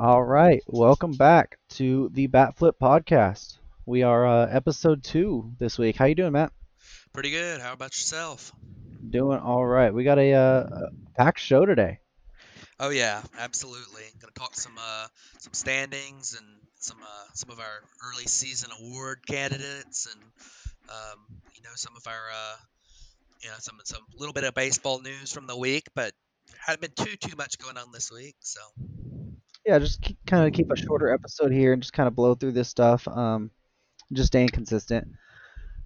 All right, welcome back to the Bat Flip podcast. We are uh, episode two this week. How you doing, Matt? Pretty good. How about yourself? Doing all right. We got a, uh, a packed show today. Oh yeah, absolutely. Gonna talk some uh, some standings and some uh, some of our early season award candidates and um, you know some of our uh, you know some some little bit of baseball news from the week, but hadn't been too too much going on this week, so Yeah, just kind of keep a shorter episode here and just kind of blow through this stuff. Um, just staying consistent.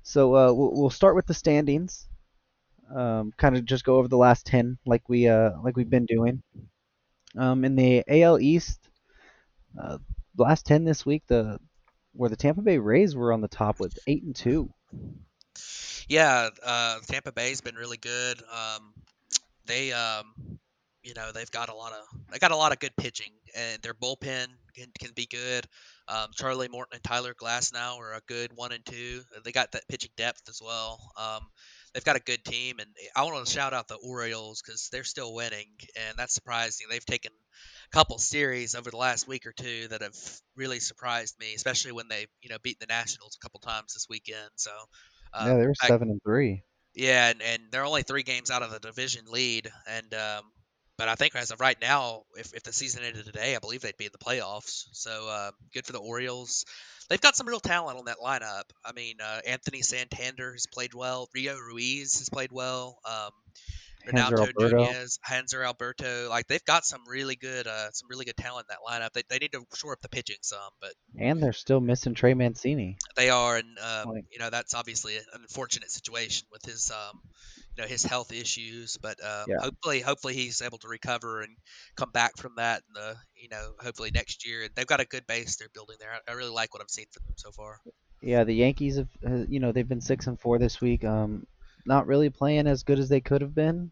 So uh, we'll, we'll start with the standings. Um, kind of just go over the last ten like we uh like we've been doing. Um, in the AL East, uh, last ten this week, the where the Tampa Bay Rays were on the top with eight and two. yeah, uh, Tampa Bay's been really good. Um, they um, you know they've got a lot of they got a lot of good pitching and their bullpen can, can be good. Um, Charlie Morton and Tyler Glasnow are a good one and two. They got that pitching depth as well. Um, they've got a good team, and I want to shout out the Orioles because they're still winning, and that's surprising. They've taken a couple series over the last week or two that have really surprised me, especially when they you know beat the Nationals a couple times this weekend. So Yeah, um, they were I- seven and three. yeah, and, and they're only three games out of the division lead, and um, but I think as of right now, if, if the season ended today, I believe they'd be in the playoffs. So uh, good for the Orioles. They've got some real talent on that lineup. I mean, uh, Anthony Santander has played well. Rio Ruiz has played well. Um, Ronaldo. Nunez, Hanser Alberto, like they've got some really good, uh, some really good talent in that lineup. They, they need to shore up the pitching some, but And they're still missing Trey Mancini. they are, and um, you know that's obviously an unfortunate situation with his, um, you know, his health issues. But um, Yeah. hopefully, hopefully he's able to recover and come back from that. In the, you know, hopefully next year. And they've got a good base they're building there. I, I really like what I've seen from them so far. Yeah, the Yankees have, you know, they've been six and four this week. Um, not really playing as good as they could have been,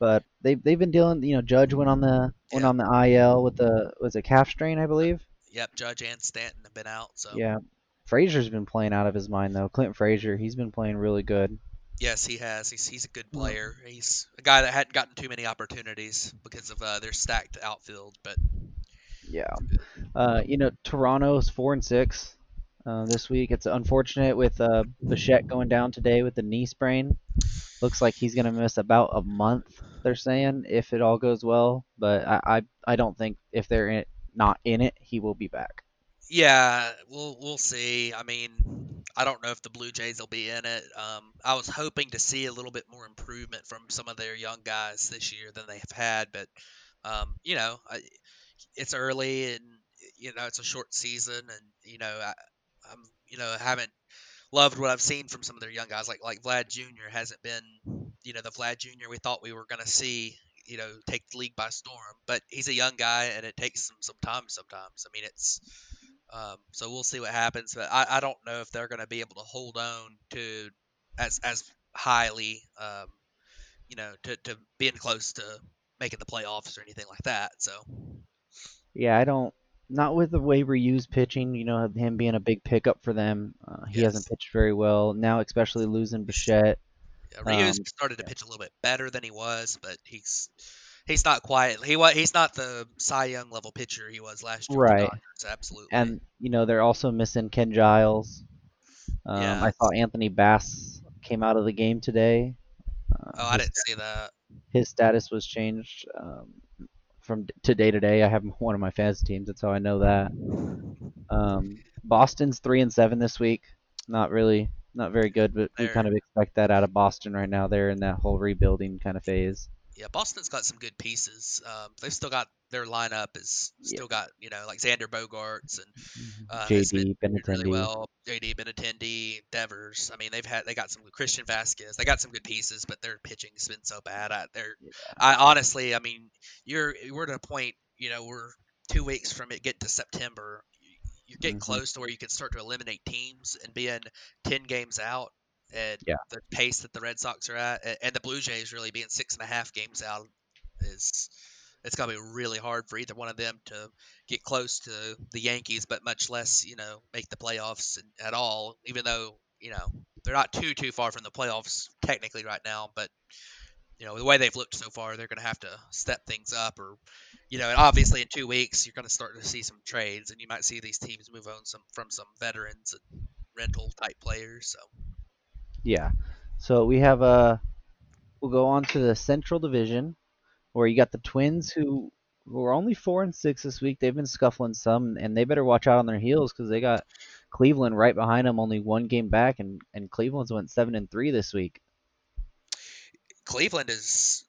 but they they've been dealing. You know, Judge went on the went on the IL with the was it calf strain, I believe. Yep, Judge and Stanton have been out. So Yeah, Frazier's been playing out of his mind though. Clinton Frazier, he's been playing really good. Yes, he has. He's he's a good player. He's a guy that hadn't gotten too many opportunities because of uh, their stacked outfield. But Yeah. Uh, you know, Toronto's four and six uh, this week. It's unfortunate with uh, Bichette going down today with the knee sprain. Looks like he's gonna miss about a month. They're saying if it all goes well, but I I, I don't think if they're in it, not in it, he will be back. Yeah, we'll we'll see. I mean, I don't know if the Blue Jays will be in it. Um, I was hoping to see a little bit more improvement from some of their young guys this year than they have had, but um, you know, I, it's early and you know it's a short season, and you know I, I'm you know haven't loved what I've seen from some of their young guys. Like like Vlad Jr. hasn't been you know the Vlad Jr. we thought we were gonna see you know take the league by storm, but he's a young guy and it takes some some time sometimes. I mean it's um, so we'll see what happens, but I, I don't know if they're going to be able to hold on to as as highly, um, you know, to, to being close to making the playoffs or anything like that. So Yeah, I don't. Not with the way Ryu's pitching, you know, him being a big pickup for them. Uh, he hasn't pitched very well now, especially losing Bichette. yeah, Ryu's Um, started to pitch a little bit better than he was, but he's he's not quite he was he's not the Cy Young level pitcher he was last year. Right. Dodgers, absolutely. And you know they're also missing Ken Giles. Um, Yeah. I saw Anthony Bass came out of the game today. Uh, oh, I didn't see that. his status was changed um, from today to day. I have one of my fantasy teams. That's how I know that. Um, Boston's three and seven this week. Not really, not very good, but we kind of expect that out of Boston right now. They're in that whole rebuilding kind of phase. Yeah, Boston's got some good pieces. Um, they've still got their lineup is Yeah. still got you know like Xander Bogaerts and uh, has JD been doing really Benintendi. well. JD Benintendi, Devers. I mean, they've had they got some Christian Vazquez. They got some good pieces, but their pitching's been so bad. I, they're I honestly, I mean, you're we're at a point. You know, we're two weeks from it getting to September. You're getting Mhm. close to where you can start to eliminate teams and being ten games out. And Yeah. the pace that the Red Sox are at, and the Blue Jays really being six and a half games out, is it's gonna be really hard for either one of them to get close to the Yankees, but much less, you know, make the playoffs at all. Even though you know they're not too too far from the playoffs technically right now, but you know the way they've looked so far, they're going to have to step things up, or you know, and obviously in two weeks you're going to start to see some trades, and you might see these teams move on some from some veterans and rental type players. So Yeah. So we have a. We'll go on to the Central Division, where you got the Twins who were only four and six this week. They've been scuffling some, and they better watch out on their heels because they got Cleveland right behind them, only one game back, and and Cleveland's went seven and three this week. Cleveland has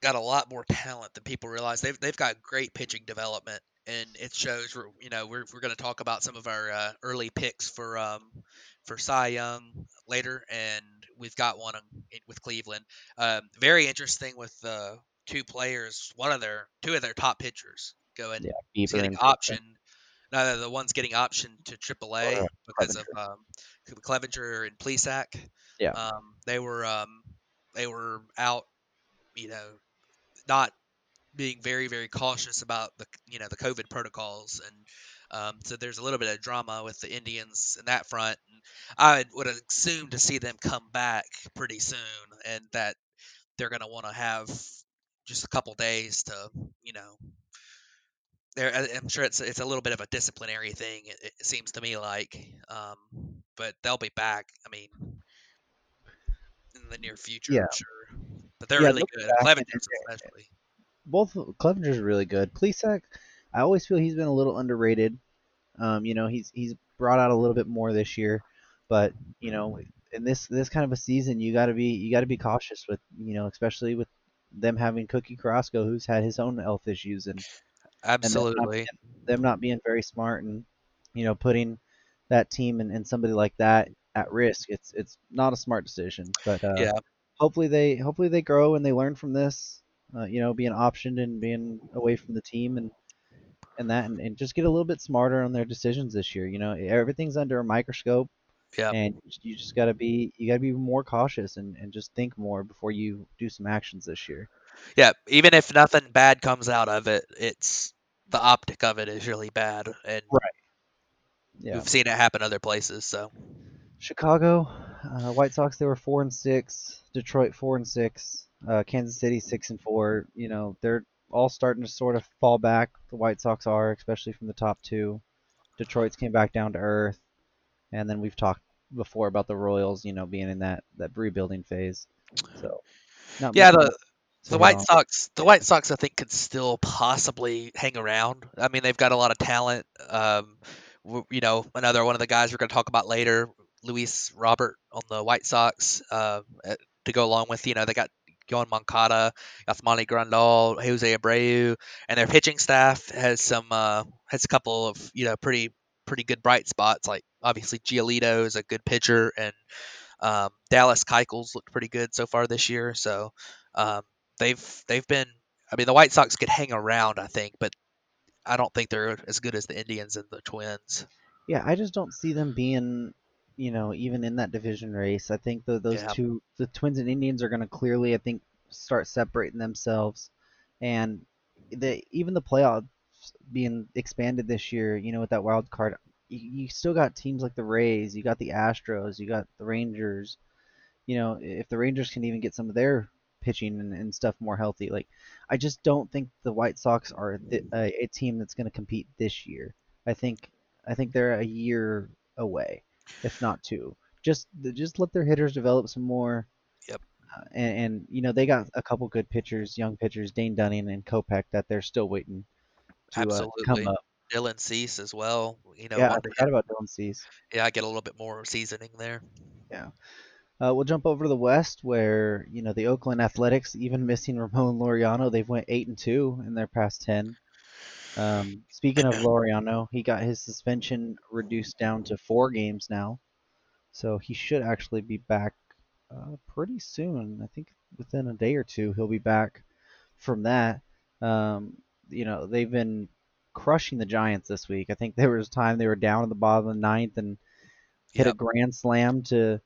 got a lot more talent than people realize. They've they've got great pitching development, and it shows. You know, we're we're going to talk about some of our uh, early picks for um for Cy Young later, and we've got one on, with Cleveland. Um, very interesting with uh, two players. One of their two of their top pitchers going Yeah, getting option. No, the one's getting option to AAA Or because of um, Clevinger and Plesac. Yeah. Um, they were um, they were out, you know, not being very very cautious about the you know the COVID protocols and um, so there's a little bit of drama with the Indians in that front. And I would assume to see them come back pretty soon and that they're going to want to have just a couple days to you know there I'm sure it's it's a little bit of a disciplinary thing. It, it seems to me like, um, but they'll be back. I mean, in the near future, Yeah. I'm sure. But they're Yeah, really good. Clevinger especially. Both Clevinger's really good. Plesac, I always feel he's been a little underrated. Um, you know, he's he's brought out a little bit more this year, but you know, in this this kind of a season, you got to be you got to be cautious with you know, especially with them having Cookie Carrasco, who's had his own health issues, and Absolutely. them not being very smart and you know putting that team and, and somebody like that at risk. It's it's not a smart decision, but uh, Yeah. hopefully they hopefully they grow and they learn from this. Uh, you know, being optioned and being away from the team and and that and, and just get a little bit smarter on their decisions this year. You know, everything's under a microscope, Yeah. and you just got to be you got to be more cautious and, and just think more before you do some actions this year. Yeah. Even if nothing bad comes out of it, it's the optic of it is really bad, and right. Yeah. we've seen it happen other places. So Chicago, uh, White Sox they were four and six. Detroit four and six. Uh, Kansas City six and four. You know they're all starting to sort of fall back. The White Sox are, especially from the top two. Detroit's came back down to earth, and then we've talked before about the Royals. You know being in that that rebuilding phase. So yeah, the the White. Sox, the White Sox, I think could still possibly hang around. I mean, they've got a lot of talent. Um, you know, another one of the guys we're going to talk about later, Luis Robert on the White Sox, uh, uh, to go along with. You know, they got Yoan Moncada, Yasmani Grandal, Jose Abreu, and their pitching staff has some uh, has a couple of you know pretty pretty good bright spots. Like obviously Giolito is a good pitcher, and um, Dallas Keuchels looked pretty good so far this year. So um, they've they've been. I mean, the White Sox could hang around, I think, but I don't think they're as good as the Indians and the Twins. Yeah, I just don't see them being, you know, even in that division race. I think the, those Yeah. two, the Twins and Indians, are going to clearly, I think, start separating themselves, and the even the playoffs being expanded this year. You know, with that wild card, you, you still got teams like the Rays, you got the Astros, you got the Rangers. You know, if the Rangers can even get some of their pitching and, and stuff more healthy, like I just don't think the White Sox are th- a, a team that's going to compete this year. I think I think they're a year away, if not two. Just just let their hitters develop some more. Yep. Uh, and, and you know they got a couple good pitchers, young pitchers, Dane Dunning and Kopech, that they're still waiting to uh, come up. Dylan Cease as well. You know, yeah, I forgot about Dylan Cease. yeah, I get a little bit more seasoning there. Uh, we'll jump over to the West, where you know the Oakland Athletics, even missing Ramon Laureano, they've went eight and two in their past ten. Um, speaking of Laureano, he got his suspension reduced down to four games now, so he should actually be back uh, pretty soon. I think within a day or two he'll be back from that. Um, you know they've been crushing the Giants this week. I think there was a time they were down in the bottom of the ninth and hit a grand slam to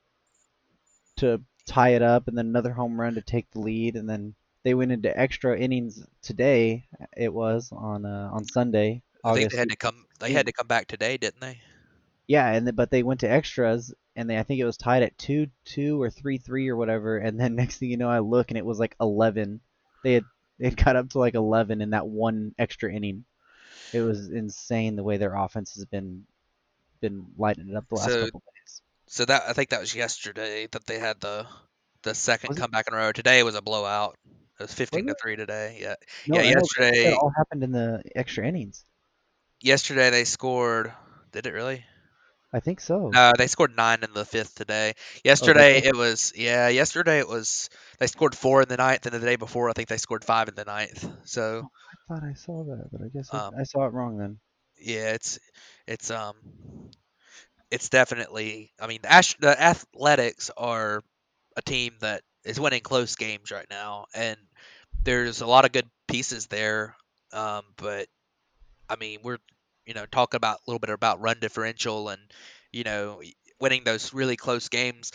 to tie it up, and then another home run to take the lead, and then they went into extra innings today. It was on uh, on Sunday, I think they had to come. They had to come back today, didn't they? yeah, and th- but they went to extras and they I think it was tied at two two or three three or whatever. And then next thing you know, I look and it was like eleven. They had they got up to like eleven in that one extra inning. It was insane the way their offense has been been lighting it up the last So couple days. so that I think that was yesterday that they had the the second Was it? comeback in a row. Today was a blowout. It was 15 to? 3 today. Yeah. No, Yeah, I know, but I think that yesterday all happened in the extra innings. yesterday they scored did it really? I think so. No, they scored 9 in the 5th today. Oh, Yesterday it was yeah, yesterday it was they scored 4 in the ninth and the day before I think they scored 5 in the ninth. So, Oh, I thought I saw that, but I guess um I, I saw it wrong then. yeah, it's it's um it's definitely I mean the, Ash, the Athletics are a team that is winning close games right now and there's a lot of good pieces there. Um, but I mean, we're you know talking about a little bit about run differential and you know winning those really close games.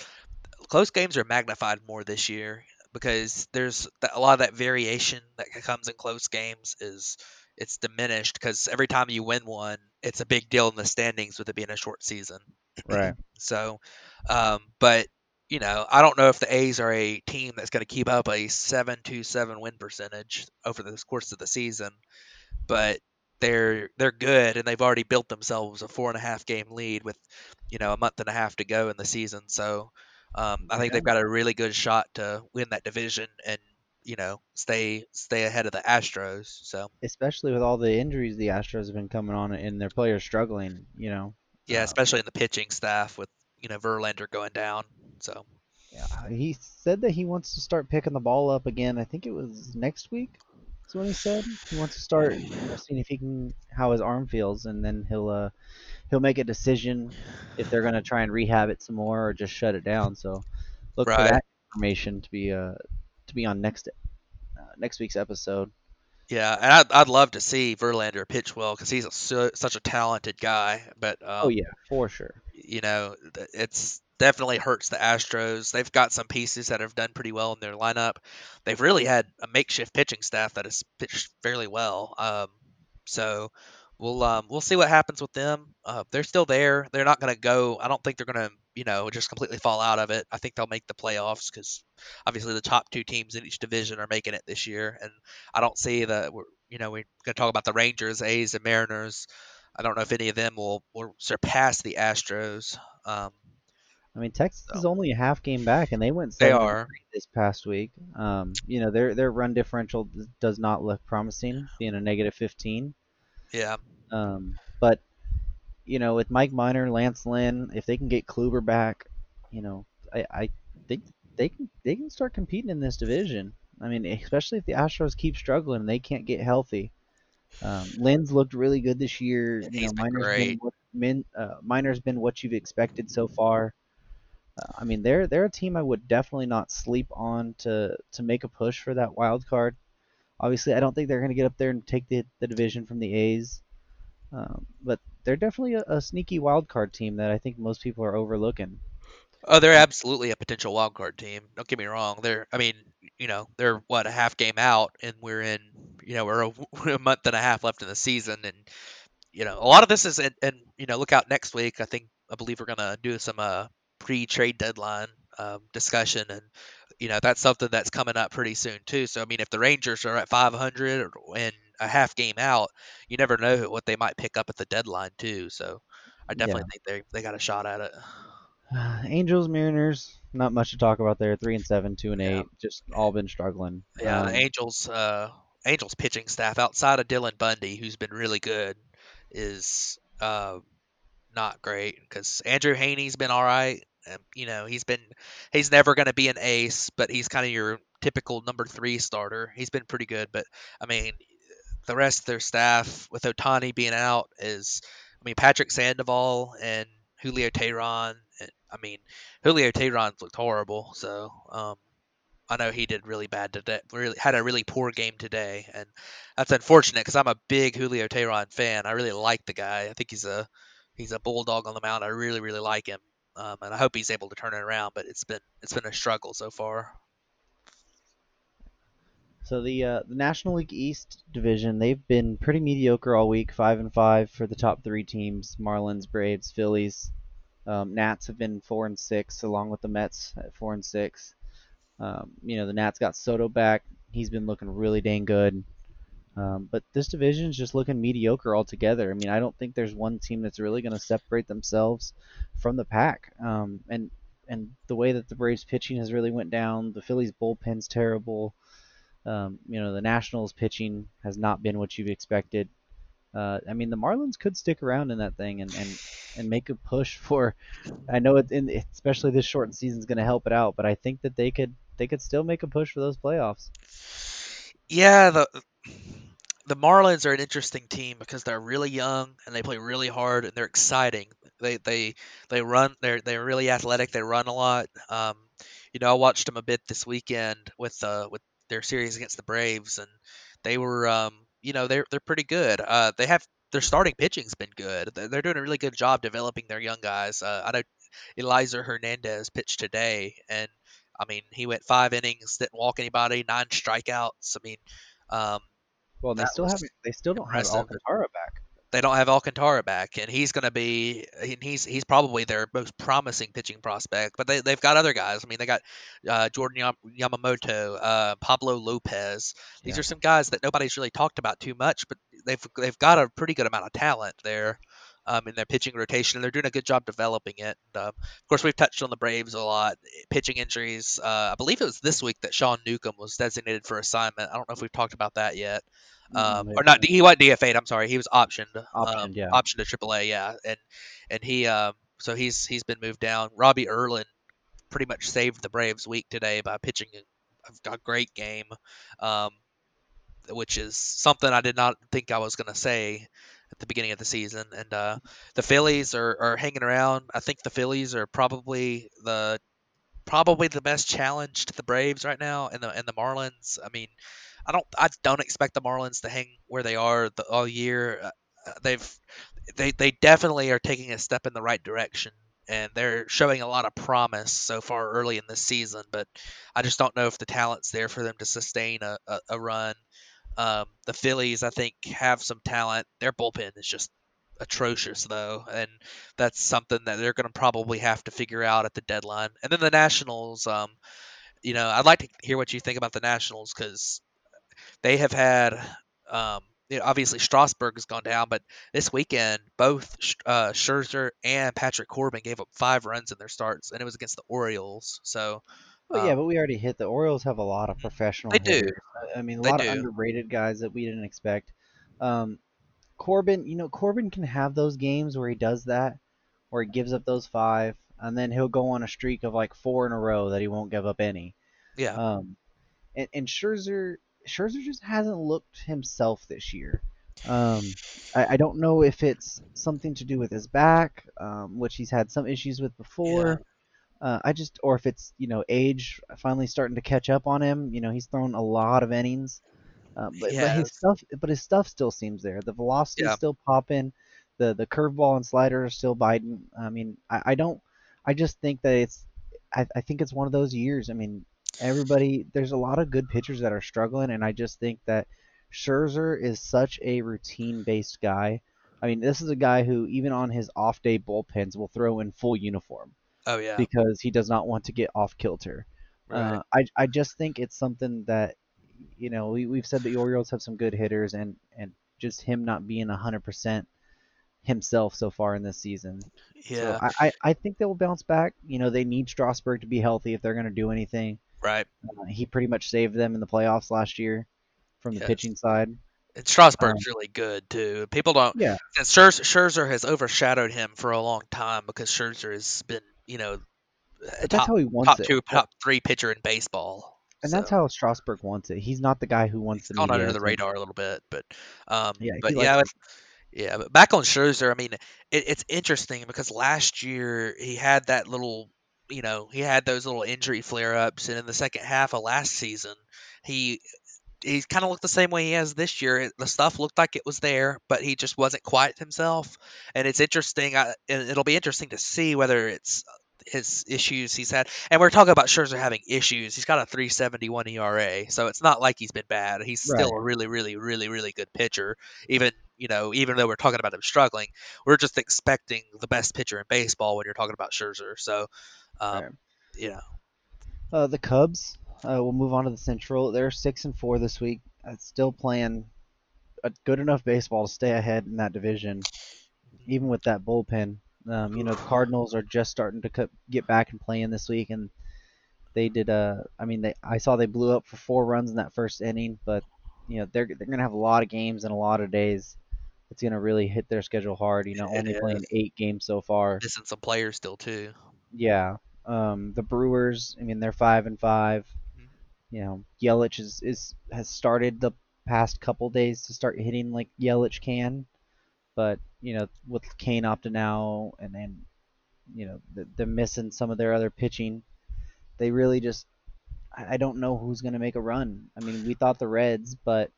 Close games are magnified more this year because there's a lot of that variation that comes in close games is it's diminished because every time you win one, it's a big deal in the standings with it being a short season. Right. So, um, but you know, I don't know if the A's are a team that's going to keep up a seven to seven win percentage over the course of the season, but they're they're good and they've already built themselves a four and a half game lead with you know a month and a half to go in the season. So, um, I think Yeah. they've got a really good shot to win that division and you know stay stay ahead of the Astros. So Especially with all the injuries the Astros have been coming on and their players struggling, you know. yeah, Um, especially in the pitching staff with you know Verlander going down. So yeah, he said that he wants to start picking the ball up again. I think it was next week. Is what he said. He wants to start, you know, seeing if he can how his arm feels, and then he'll uh he'll make a decision if they're gonna try and rehab it some more or just shut it down. So look for that information to be uh to be on next uh, next week's episode. Yeah, and I'd, I'd love to see Verlander pitch well because he's a, such a talented guy. But Oh um, yeah, for sure. you know, it's definitely hurts the Astros. They've got some pieces that have done pretty well in their lineup. They've really had a makeshift pitching staff that has pitched fairly well. Um, so we'll um, we'll see what happens with them. Uh, they're still there. They're not going to go. I don't think they're going to you know just completely fall out of it. I think they'll make the playoffs because obviously the top two teams in each division are making it this year, and I don't see that we're you know we're going to talk about the Rangers, A's, and Mariners. I don't know if any of them will, will surpass the Astros. Um, I mean, Texas is only a half game back, and they went they are, this past week. Um, you know, their their run differential does not look promising, being a negative 15. yeah, Um, but you know, with Mike Minor, Lance Lynn, if they can get Kluber back, you know, I, I think they can they can start competing in this division. I mean, especially if the Astros keep struggling and they can't get healthy. Um, Lynn's looked really good this year. You know, been Minor's been great. what min, uh, Minor's been what you've expected so far. I mean, they're they're a team I would definitely not sleep on to to make a push for that wild card. Obviously, I don't think they're going to get up there and take the the division from the A's, um, but they're definitely a, a sneaky wild card team that I think most people are overlooking. Oh, they're absolutely a potential wild card team. Don't get me wrong. They're, I mean, you know, they're what a half game out, and we're in, you know, we're a, we're a month and a half left in the season, and you know, a lot of this is, and, and you know, look out next week. I think, I believe we're gonna do some uh pre-trade deadline um, discussion, and you know, that's something that's coming up pretty soon too. So, I mean, if the Rangers are at 500 and a half game out, you never know what they might pick up at the deadline too. So, I Yeah. definitely think they they got a shot at it. Angels, Mariners, not much to talk about there. Three and seven, two and Yeah. eight, just all been struggling. Yeah, the Um, Angels, uh, Angels pitching staff outside of Dylan Bundy, who's been really good, is uh, not great because Andrew Heaney's been all right. You know, he's been he's never going to be an ace, but he's kind of your typical number three starter. He's been pretty good, but I mean, the rest of their staff with Ohtani being out is, I mean, Patrick Sandoval and Julio Teheran. And, I mean, Julio Teheran's looked horrible, so um, I know he did really bad today. Really had a really poor game today, and that's unfortunate because I'm a big Julio Teheran fan. I really like the guy. I think he's a he's a bulldog on the mound. I really really like him, um, and I hope he's able to turn it around. But it's been it's been a struggle so far. So the uh, the National League East division, they've been pretty mediocre all week, five and five for the top three teams: Marlins, Braves, Phillies. Um, Nats have been four and six, along with the Mets at four and six. Um, you know, the Nats got Soto back. He's been looking really dang good. Um, but this division is just looking mediocre altogether. I mean, I don't think there's one team that's really going to separate themselves from the pack. Um, and and the way that the Braves pitching has really went down, the Phillies bullpen's terrible. Um, you know, the Nationals pitching has not been what you've expected. Uh, I mean, the Marlins could stick around in that thing and, and, and make a push for. I know it, in, especially this shortened season is going to help it out, but I think that they could they could still make a push for those playoffs. Yeah, the the Marlins are an interesting team because they're really young and they play really hard and they're exciting. They they they run. They're they're really athletic. They run a lot. Um, you know, I watched them a bit this weekend with uh with their series against the Braves, and they were um you know they're they're pretty good. Uh, they have their starting pitching's been good. They're doing a really good job developing their young guys. Uh, I know Elieser Hernandez pitched today, and I mean he went five innings, didn't walk anybody, nine strikeouts. I mean, um, Well, they that still haven't. They still don't have. Alcantara back. They don't have Alcantara back, and he's going to be and he's he's probably their most promising pitching prospect. But they they've got other guys. I mean, they got uh, Jordan Yam- Yamamoto, uh, Pablo Lopez. These Yeah. are some guys that nobody's really talked about too much, but they've they've got a pretty good amount of talent there. Um, in their pitching rotation, and they're doing a good job developing it. And, um, of course, we've touched on the Braves a lot. Pitching injuries. Uh, I believe it was this week that Sean Newcomb was designated for assignment. I don't know if we've talked about that yet um, or not. He wasn't DFA'd. I'm sorry. He was optioned, um, Optioned, yeah. optioned to AAA. Yeah, and and he um, so he's he's been moved down. Robbie Erlin pretty much saved the Braves week today by pitching a, a great game, um, which is something I did not think I was going to say the beginning of the season. And uh, the Phillies are, are hanging around. I think the Phillies are probably the probably the best challenge to the Braves right now, and the and the Marlins. I mean, I don't I don't expect the Marlins to hang where they are the, all year. Uh, uh, they've they they definitely are taking a step in the right direction. And they're showing a lot of promise so far early in this season, but I just don't know if the talent's there for them to sustain a, a, a run. Um, the Phillies, I think, have some talent. Their bullpen is just atrocious, though, and that's something that they're going to probably have to figure out at the deadline. And then the Nationals, um, you know, I'd like to hear what you think about the Nationals because they have had, um, you know, obviously Strasburg has gone down, but this weekend both uh, Scherzer and Patrick Corbin gave up five runs in their starts, and it was against the Orioles. So Well, um, yeah, but we already hit the Orioles have a lot of professional they do, hitters. I I mean, a they lot of underrated guys that we didn't expect. Um, Corbin, you know, Corbin can have those games where he does that, where he gives up those five, and then he'll go on a streak of like four in a row that he won't give up any. yeah, Um, and, and Scherzer, Scherzer just hasn't looked himself this year. Um, I, I don't know if it's something to do with his back, um, which he's had some issues with yeah, before. Uh, I just, or if it's you know age finally starting to catch up on him. You know, he's thrown a lot of innings, uh, but but his stuff, but his stuff still seems there. The velocity's yeah, still popping. The the curveball and slider are still biting. I mean, I, I don't. I just think that it's. I, I think it's one of those years. I mean, everybody. There's a lot of good pitchers that are struggling, and I just think that Scherzer is such a routine-based guy. I mean, this is a guy who even on his off-day bullpens will throw in full uniform oh yeah, because he does not want to get off kilter. right, Uh, I I just think it's something that you know we we've said the Orioles have some good hitters and and just him not being hundred percent himself so far in this season. So yeah, I, I I think they will bounce back. You know they need Strasburg to be healthy if they're going to do anything. right, Uh, he pretty much saved them in the playoffs last year from the yeah. pitching side. And Um, Strasburg's really good too. People don't. yeah, And Scherzer, Scherzer has overshadowed him for a long time because Scherzer has been, you know, that's top how he wants top it. two, top three pitcher in baseball. and that's how Strasburg wants it. He's not the guy who wants the gone under the radar a little bit, but um, Yeah, but yeah, yeah. But back on Scherzer, I mean, it, it's interesting because last year he had that little, you know, he had those little injury flare ups, and in the second half of last season, he he kind of looked the same way he has this year. The stuff looked like it was there, but he just wasn't quite himself. And it's interesting. I, and it'll be interesting to see whether it's his issues he's had, and we're talking about Scherzer having issues. He's got a 3.71 ERA, so it's not like he's been bad. He's Right. still a really, really, really, really good pitcher. Even you know, even though we're talking about him struggling, we're just expecting the best pitcher in baseball when you're talking about Scherzer. So, um, Right. you know, Uh, the Cubs. Uh, we'll move on to the Central. They're six and four this week. Uh, still playing a good enough baseball to stay ahead in that division, even with that bullpen. Um, you know, the Cardinals are just starting to get back and playing this week, and they did. Uh, I mean, they I saw they blew up for four runs in that first inning, but you know they're they're gonna have a lot of games in a lot of days. It's gonna really hit their schedule hard. You know, It only is. playing eight games so far. missing some players still too. Yeah. Um, the Brewers, I mean, they're five and five. Mhm. You know, Yelich is, is has started the past couple days to start hitting like Yelich can, but you know, with Kane opting out and then you know they're missing some of their other pitching. They really just, I don't know who's gonna make a run. I mean, we thought the Reds, but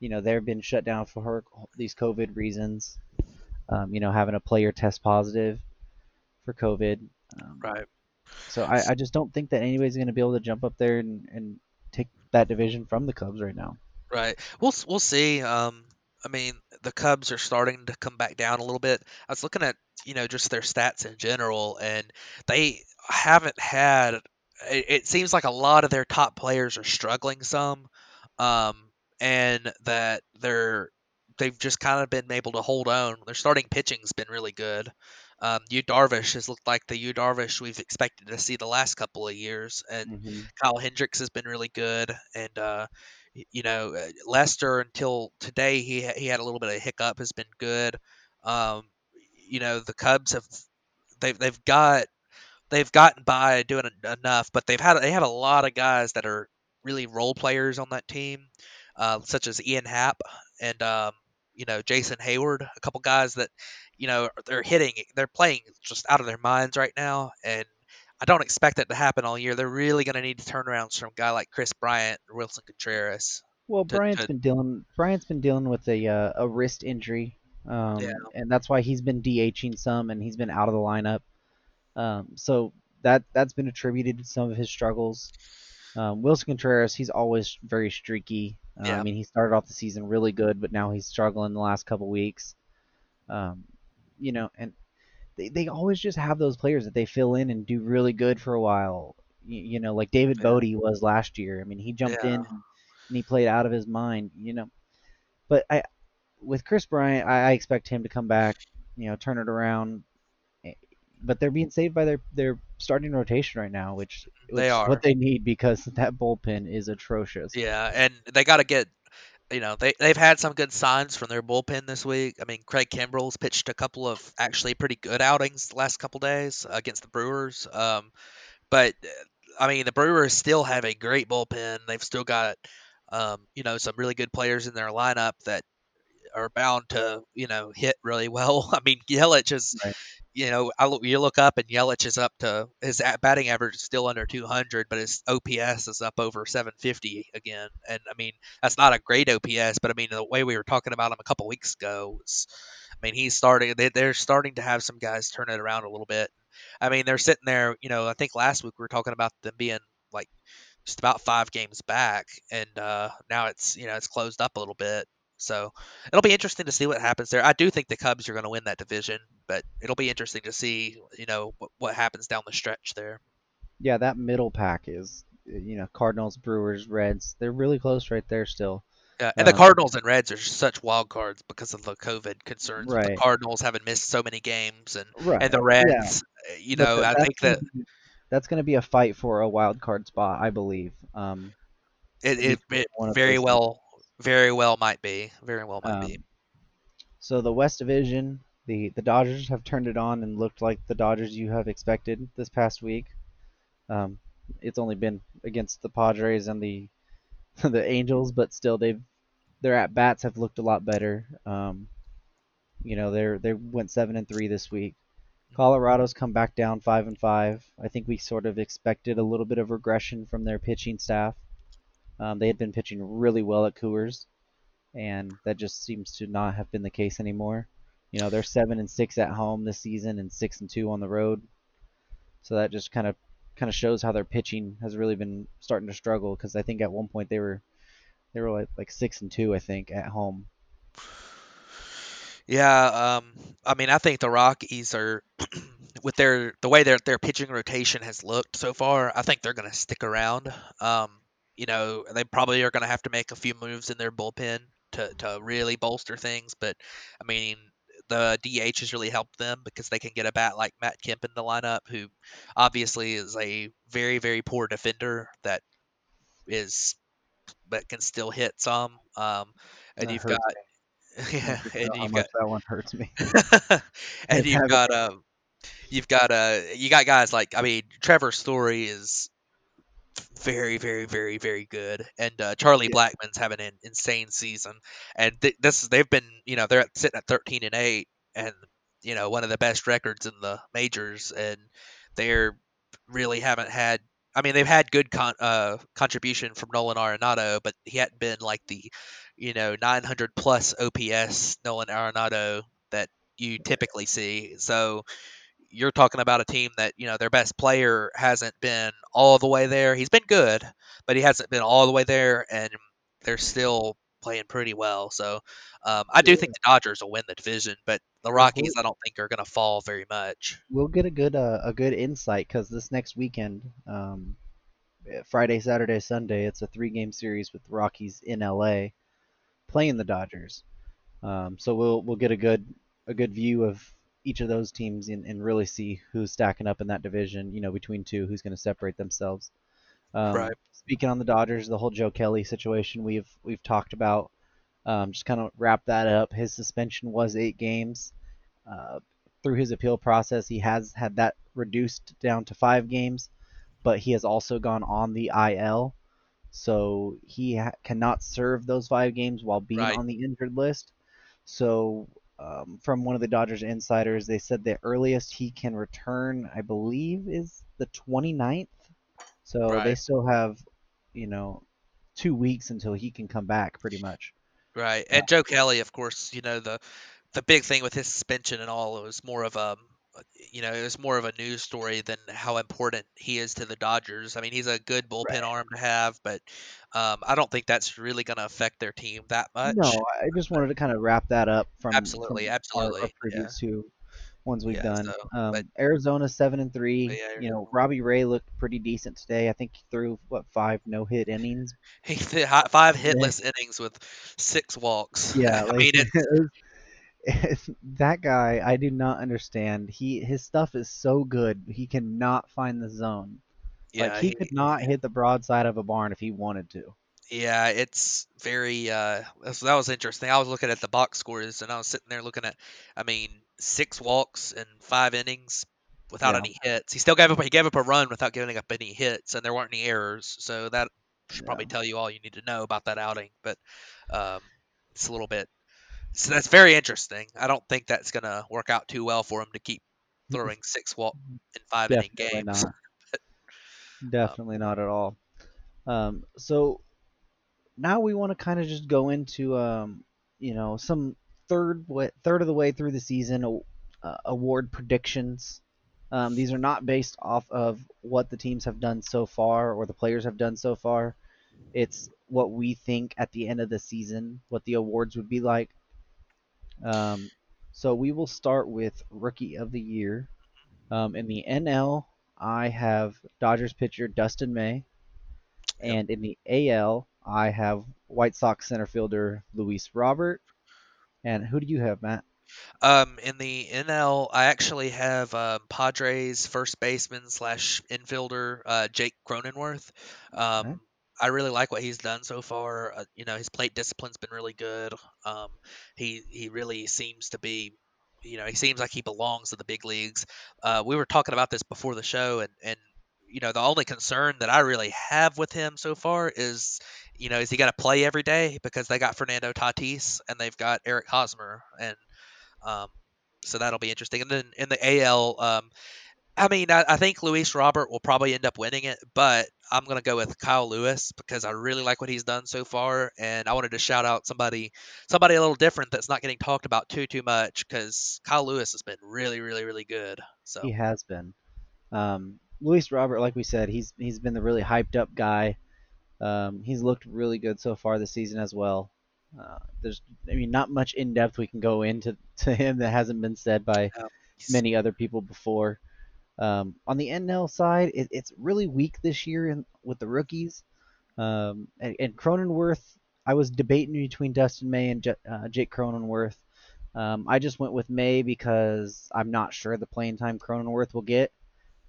you know they've been shut down for her, these COVID reasons. Um, you know, having a player test positive for COVID. Um, Right. so I, I just don't think that anybody's going to be able to jump up there and, and take that division from the Cubs right now. Right. We'll we'll see. Um, I mean, the Cubs are starting to come back down a little bit. I was looking at you know just their stats in general, and they haven't had. It, it seems like a lot of their top players are struggling some, um, and that they're they've just kind of been able to hold on. Their starting pitching's been really good. Um, Yu Darvish has looked like the Yu Darvish we've expected to see the last couple of years, and hmm Kyle Hendricks has been really good, and uh, you know uh, Lester until today he he had a little bit of hiccup has been good. Um, you know the Cubs have they've they've got they've gotten by doing enough, but they've had they have a lot of guys that are really role players on that team, uh, such as Ian Happ and um, you know Jason Heyward, a couple guys that you know they're hitting, they're playing just out of their minds right now, and I don't expect that to happen all year. They're really going to need turnarounds from a guy like Kris Bryant or Willson Contreras. Well, To, Bryant's to been dealing Bryant's been dealing with a uh, a wrist injury, yeah, um, and that's why he's been DHing some and he's been out of the lineup. Um, so that that's been attributed to some of his struggles. Um, Willson Contreras, he's always very streaky. Uh, I mean, he started off the season really good, but now he's struggling the last couple weeks. Um, you know, and they, they always just have those players that they fill in and do really good for a while. You, you know, like David yeah, Bote was last year. I mean, he jumped in yeah, and, and he played out of his mind. You know, but I with Kris Bryant, I, I expect him to come back. You know, turn it around. But they're being saved by their their starting rotation right now, which they which is are. what they need because that bullpen is atrocious. Yeah, and they got to get you know they they've had some good signs from their bullpen this week. I mean, Craig Kimbrel's pitched a couple of actually pretty good outings the last couple days against the Brewers. Um, but uh, I mean, the Brewers still have a great bullpen. They've still got um, you know some really good players in their lineup that are bound to you know hit really well. I mean, Yelich is Right. You know I look, you look up and Yelich is up to his at- batting average is still under 200, but his OPS is up over 750 again. And I mean that's not a great OPS, but I mean the way we were talking about him a couple weeks ago was, I mean he's starting. They, they're starting to have some guys turn it around a little bit. I mean they're sitting there. You know I think last week we were talking about them being like just about five games back, and uh, now it's you know it's closed up a little bit. So it'll be interesting to see what happens there. I do think the Cubs are going to win that division, but it'll be interesting to see you know what, what happens down the stretch there. Yeah, that middle pack is you know Cardinals, Brewers, Reds. They're really close right there still. Yeah, and the Um, Cardinals and Reds are such wild cards because of the COVID concerns. With the right, Cardinals having missed so many games, and and the. Reds, uh, you know, th- I think that be that's gonna be a fight for a wild card spot, I believe. Um, it, it, it very well, very well might be, very well might be. Um, so the West Division, the the Dodgers have turned it on and looked like the Dodgers you have expected this past week. Um, it's only been against the Padres and the the Angels, but still they've their at bats have looked a lot better. Um, you know, they're they went seven and three this week. Colorado's come back down five and five. I think we sort of expected a little bit of regression from their pitching staff. Um, they had been pitching really well at Coors, and that just seems to not have been the case anymore. You know, they're seven and six at home this season and six and two on the road. So that just kind of kind of shows how their pitching has really been starting to struggle because I think at one point they were they were like like six and two I think at home. Yeah, um, I mean, I think the Rockies are with their the way their their pitching rotation has looked so far. I think they're going to stick around. Um, you know, they probably are going to have to make a few moves in their bullpen to to really bolster things. But I mean, the DH has really helped them because they can get a bat like Matt Kemp in the lineup, who obviously is a very very poor defender that is but can still hit some. Um, and That you've got me. Yeah, and you've got that one hurts me. and you've got um you've got uh you got guys like I mean Trevor Story is very very very very good. And uh, Charlie yeah, Blackmon's having an insane season. And th- this is they've been you know they're at, sitting at 13 and 8 and you know one of the best records in the majors. And they're really haven't had I mean they've had good con- uh, contribution from Nolan Arenado but he hadn't been like the you know 900 plus OPS Nolan Arenado that you typically see. So you're talking about a team that you know their best player hasn't been all the way there. He's been good, but he hasn't been all the way there, and they're still playing pretty well. So um, I do think the Dodgers will win the division, but the we'll Rockies I don't think are going to fall very much. we'll get a good uh, a good insight because this next weekend, um, eh, Friday, Saturday, Sunday, it's a three game series with the Rockies in LA playing the Dodgers. Um, so we'll we'll get a good a good view of each of those teams and, and really see who's stacking up in that division. You know, between two, who's going to separate themselves. Um, Right, speaking on the Dodgers, the whole Joe Kelly situation we've we've talked about. Um, just kind of wrap that up. His suspension was eight games. Uh, through his appeal process, he has had that reduced down to five games, but he has also gone on the IL, so he ha- cannot serve those five games while being right, on the injured list. So, um, from one of the Dodgers insiders, they said the earliest he can return, I believe, is the 29th. So they still have, you know, two weeks until he can come back, pretty much. right. And Joe Kelly, of course, you know the the big thing with his suspension and all it was more of a you know it was more of a news story than how important he is to the Dodgers. I mean, he's a good bullpen right. arm to have, but um, I don't think that's really going to affect their team that much. No, I just wanted to kind of wrap that up from Absolutely, from our, our absolutely, yeah, previous two ones we've yeah. So, done. but, Um, Arizona seven and three. yeah, You know, Robbie Ray looked pretty decent today. I think he threw what five no hit innings. he five hitless innings with six walks. yeah, I like mean, it. That guy. I do not understand. He his stuff is so good. He cannot find the zone. Like Yeah, he he, could not hit the broadside of a barn if he wanted to. Yeah, it's very uh that's- that was interesting. I was looking at the box scores and I was sitting there looking at I mean, six walks and five innings without Yeah, any hits. He still gave up he gave up a run without giving up any hits and there weren't any errors. So that should yeah. probably tell you all you need to know about that outing, but um it's a little bit so that's very interesting. I don't think that's going to work out too well for him to keep throwing six walk in five inning games. not. Um, Definitely not at all. Um, so now we want to kind of just go into um, you know some third third of the way through the season uh, award predictions. Um, these are not based off of what the teams have done so far or the players have done so far. It's what we think at the end of the season, what the awards would be like. Um, so we will start with Rookie of the Year. Um, in the NL, I have Dodgers pitcher Dustin May. yep. And in the AL, I have White Sox center fielder Luis Robert. And who do you have, Matt? Um, in the NL, I actually have um, Padres first baseman slash infielder uh, Jake Cronenworth. Okay. I really like what he's done so far. Uh, you know, his plate discipline's been really good. Um, he he really seems to be, you know, he seems like he belongs to the big leagues. Uh, we were talking about this before the show, and and you know, the only concern that I really have with him so far is, you know, is he going to play every day because they got Fernando Tatis and they've got Eric Hosmer and um, so that'll be interesting. And then in the AL, um, I mean, I, I think Luis Robert will probably end up winning it, but I'm gonna go with Kyle Lewis because I really like what he's done so far, and I wanted to shout out somebody, somebody a little different that's not getting talked about too too much because Kyle Lewis has been really, really, really good. So He has been. Um, Luis Robert, like we said, he's he's been the really hyped up guy. Um, he's looked really good so far this season as well. Uh, there's, I mean, not much in depth we can go into to him that hasn't been said by. Many other people before. Um, on the NL side, it, it's really weak this year in, with the rookies. Um, and, and Cronenworth, I was debating between Dustin May and J- uh, Jake Cronenworth. Um, I just went with May because I'm not sure the playing time Cronenworth will get,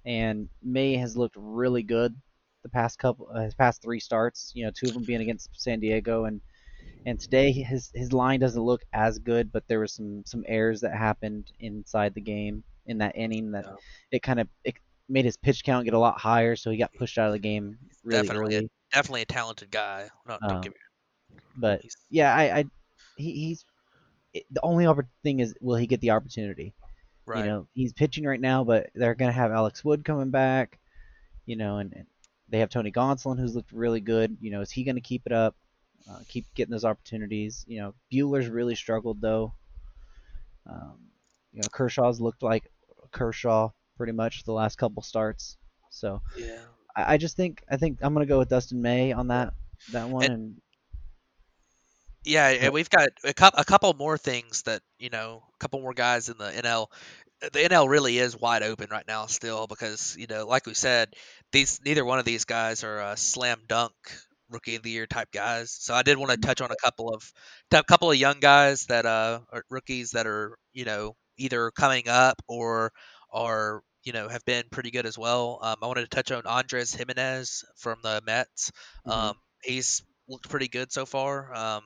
and May has looked really good the past couple, uh, his past three starts. You know, two of them being against San Diego, and and today his his line doesn't look as good, but there was some some errors that happened inside the game in that inning that Yeah. it kind of it made his pitch count get a lot higher, so he got pushed out of the game really definitely, early. a, definitely a talented guy. No, don't Um, get me. But He's, yeah, I, I he, he's it, the only oppor- thing is will he get the opportunity? right. You know, he's pitching right now, but they're gonna have Alex Wood coming back. You know, and, and they have Tony Gonsolin who's looked really good. You know, is he gonna keep it up? Uh, keep getting those opportunities. You know, Buehler's really struggled though. Um, you know, Kershaw's looked like Kershaw pretty much the last couple starts. So yeah. I, I just think I think I'm gonna go with Dustin May on that that one. And- And Yeah, and we've got a, cou- a couple more things that you know, a couple more guys in the NL. The NL really is wide open right now still because you know, like we said, these neither one of these guys are uh, slam dunk rookie of the year type guys. So I did want to touch on a couple of a couple of young guys that uh are rookies that are you know either coming up or are you know have been pretty good as well. Um, I wanted to touch on Andres Gimenez from the Mets. Mhm. Um, he's looked pretty good so far. Um,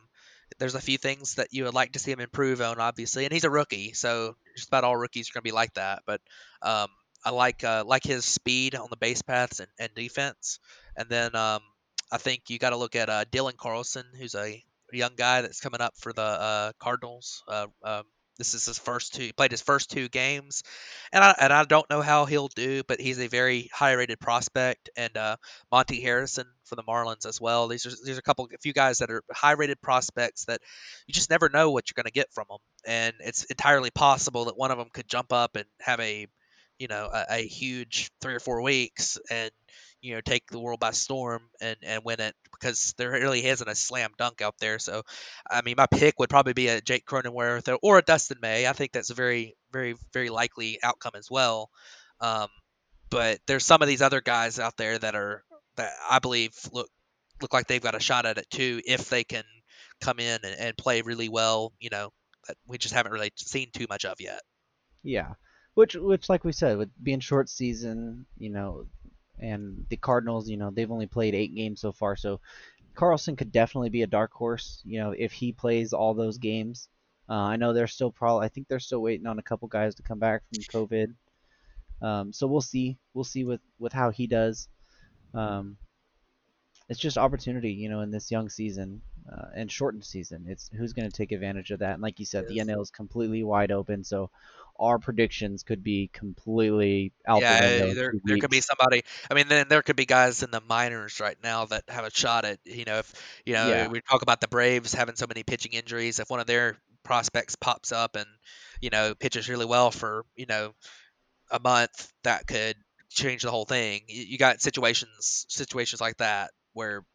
there's a few things that you would like to see him improve on, obviously, and he's a rookie, so just about all rookies are going to be like that. But um, I like uh, like his speed on the base paths and, and defense, and then um, I think you got to look at uh, Dylan Carlson, who's a young guy that's coming up for the uh, Cardinals. Uh, um, this is his first two. He played his first two games, and I and I don't know how he'll do, but he's a very high rated prospect. And uh, Monte Harrison for the Marlins as well. These are these are a couple, a few guys that are high rated prospects that you just never know what you're going to get from them, and it's entirely possible that one of them could jump up and have a, you know, a, a huge three or four weeks and you know take the world by storm and and win it because there really isn't a slam dunk out there. So, I mean, my pick would probably be a Jake Cronenworth or, a Dustin May. I think that's a very very very likely outcome as well. Um, but there's some of these other guys out there that are that I believe look look like they've got a shot at it too if they can come in and, and play really well. You know, that we just haven't really seen too much of yet. Yeah, which which like we said, with being short season, you know, and the Cardinals, you know, they've only played eight games so far, so Carlson could definitely be a dark horse, you know, if he plays all those games. Uh, I know they're still probably, I think they're still waiting on a couple guys to come back from COVID. Um, so we'll see, we'll see with with how he does. Um, it's just opportunity, you know, in this young season uh, and shortened season. It's who's going to take advantage of that. And like you said, the Yes. NL is completely wide open, so our predictions could be completely out yeah, the window. there there could be somebody. I mean, then there could be guys in the minors right now that have a shot at. You know, if you know Yeah. we talk about the Braves having so many pitching injuries, if one of their prospects pops up and you know pitches really well for you know a month, that could change the whole thing. You, you got situations situations like that where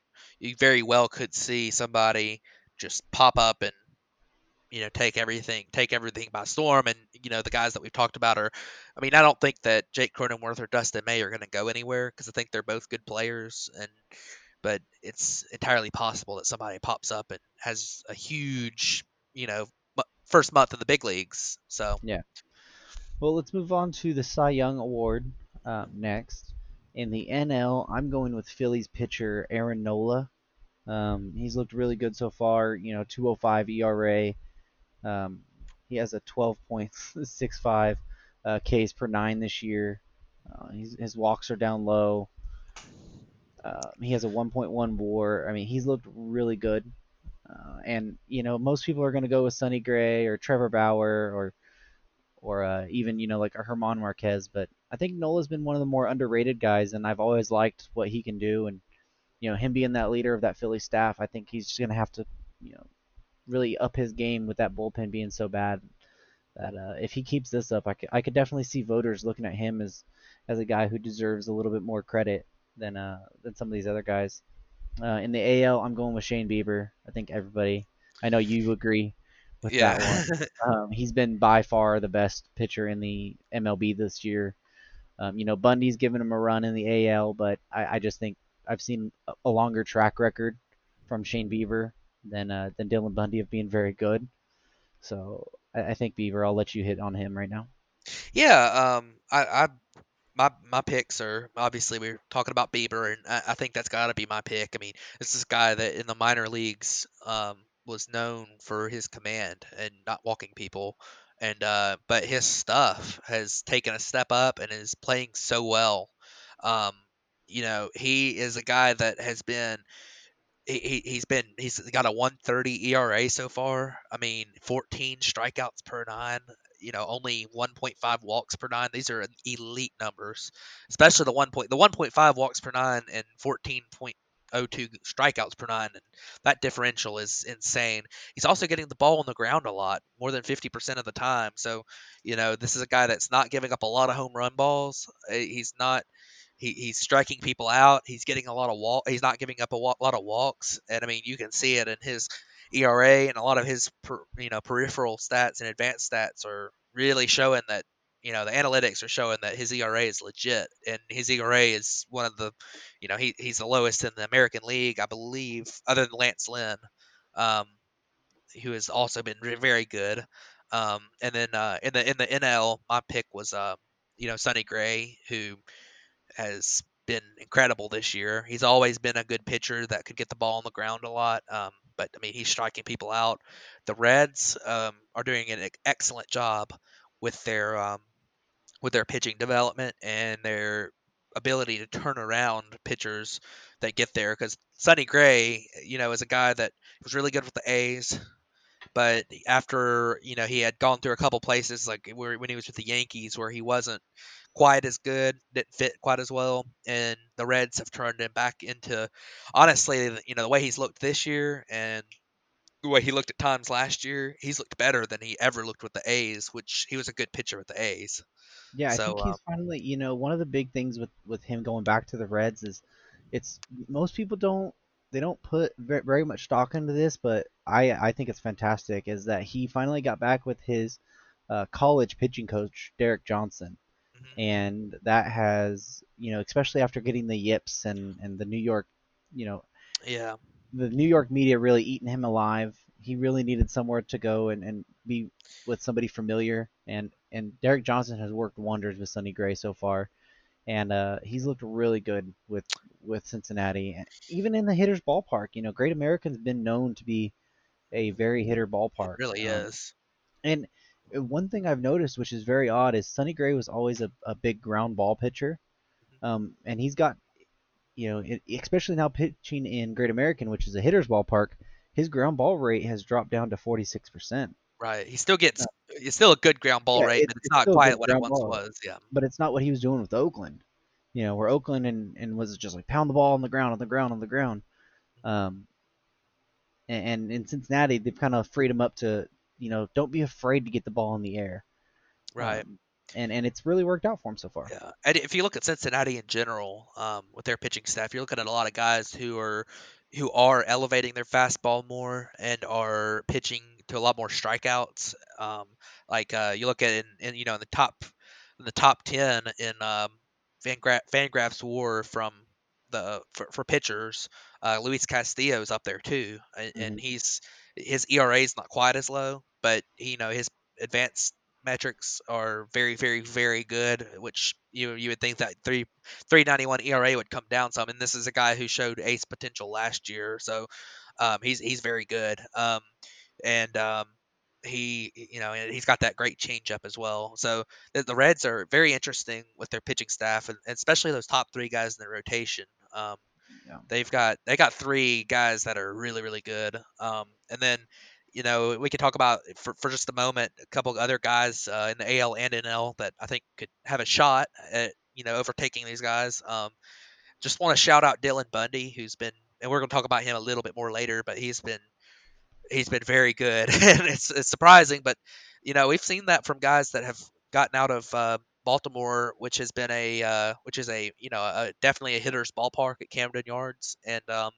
you very well could see somebody just pop up and you know take everything take everything by storm and you know the guys that we've talked about are i mean i don't think that jake cronenworth or dustin may are going to go anywhere because i think they're both good players and but it's entirely possible that somebody pops up and has a huge you know first month in the big leagues so yeah Well, let's move on to the Cy Young Award um, next. In the NL, I'm going with Phillies pitcher Aaron Nola. Um, he's looked really good so far. You know, 2.05 ERA. Um, he has a 12.65 uh, Ks per nine this year. Uh, his walks are down low. Uh, he has a 1.1 WAR. I mean, he's looked really good. Uh, and you know, most people are going to go with Sonny Gray or Trevor Bauer or or uh, even you know like a German Marquez. But I think Nola's been one of the more underrated guys, and I've always liked what he can do. And you know, him being that leader of that Philly staff, I think he's just going to have to you know really up his game with that bullpen being so bad. that uh, if he keeps this up, I could, I could definitely see voters looking at him as as a guy who deserves a little bit more credit than uh than some of these other guys. Uh, in the AL, I'm going with Shane Bieber. I think everybody, I know you agree with Yeah. that one. Um, he's been by far the best pitcher in the MLB this year. Um, you know, Bundy's given him a run in the AL, but I, I just think I've seen a, a longer track record from Shane Bieber than uh, than Dylan Bundy of being very good. So I, I think Bieber. I'll let you hit on him right now. yeah. Um, I, I my my picks are obviously we are talking about Bieber, and I, I think that's got to be my pick. I mean, this is a guy that in the minor leagues um, was known for his command and not walking people, and uh, but his stuff has taken a step up and is playing so well. Um, you know, he is a guy that has been he, he- he's been he's got a 130 ERA so far. I mean, 14 strikeouts per nine. You know, only 1.5 walks per nine. These are elite numbers, especially the one point the 1.5 walks per nine and 14.02 strikeouts per nine. And that differential is insane. He's also getting the ball on the ground a lot, more than 50% of the time. So, you know, this is a guy that's not giving up a lot of home run balls. Uh, He's not he, he's striking people out. He's getting a lot of walk. He's not giving up a lot of walks, and I mean you can see it in his ERA and a lot of his per, you know peripheral stats and advanced stats are really showing that you know the analytics are showing that his ERA is legit, and his ERA is one of the you know he, he's the lowest in the American League, I believe, other than Lance Lynn, um, who has also been very good. Um, and then uh, in the in the NL, my pick was um, you know Sonny Gray, who has been incredible this year. He's always been a good pitcher that could get the ball on the ground a lot. Um, but I mean, he's striking people out. The Reds um, are doing an excellent job with their um, with their pitching development and their ability to turn around pitchers that get there. Because Sonny Gray, you know, is a guy that was really good with the A's, but after you know he had gone through a couple places like where, when he was with the Yankees where he wasn't quite as good, didn't fit quite as well, and the Reds have turned him back into honestly, you know, the way he's looked this year and the way he looked at times last year, he's looked better than he ever looked with the A's, which he was a good pitcher with the A's. Yeah, I So think um, he's finally, you know, one of the big things with with him going back to the Reds is it's most people don't they don't put very, very much stock into this, but I I think it's fantastic is that he finally got back with his uh, college pitching coach Derek Johnson, mhm, and that has you know especially after getting the yips and and the New York, you know, yeah, the New York media really eating him alive. He really needed somewhere to go and, and be with somebody familiar. And, and Derek Johnson has worked wonders with Sonny Gray so far. And uh, he's looked really good with with Cincinnati, and even in the hitter's ballpark. You know, Great American's been known to be a very hitter it ballpark. really Um, is. and one thing I've noticed, which is very odd, is Sonny Gray was always a, a big ground ball pitcher. Mhm. Um, and he's got you know, it, especially now pitching in Great American, which is a hitter's ballpark, his ground ball rate has dropped down to 46%. Right. He still Uh, gets it's still a good ground ball yeah, rate, it's, but it's it's not quite what it once ball, was. Yeah. but it's not what he was doing with Oakland. You know, where Oakland and, and was just like pound the ball on the ground, on the ground, on the ground. Um, and, and in Cincinnati, they've kind of freed him up to, you know, don't be afraid to get the ball in the air. Right. Um, and and it's really worked out for him so far. Yeah, and if you look at Cincinnati in general, um, with their pitching staff, you're looking at a lot of guys who are who are elevating their fastball more and are pitching to a lot more strikeouts. Um, like uh, you look at in, in you know in the top in the top ten in um, Van Gra- Fangraphs WAR from the for, for pitchers, uh, Luis Castillo's up there too, and, and hmm he's his ERA is not quite as low, but you know his advanced metrics are very, very, very good. Which you you would think that three three ninety one ERA would come down some, and this is a guy who showed ace potential last year, so um, he's he's very good. Um, and um, he you know he's got that great changeup as well. So the, the Reds are very interesting with their pitching staff, and, and especially those top three guys in the rotation. Um, Yeah. They've got they got three guys that are really really good. Um, and then you know we could talk about for, for just a moment a couple other guys uh, in the AL and NL that I think could have a shot at you know overtaking these guys. Um, just want to shout out Dylan Bundy who's been and we're going to talk about him a little bit more later, but he's been he's been very good and it's, it's surprising but you know, we've seen that from guys that have gotten out of uh, Baltimore, which has been a uh, which is a you know a, definitely a hitter's ballpark at Camden Yards, and um,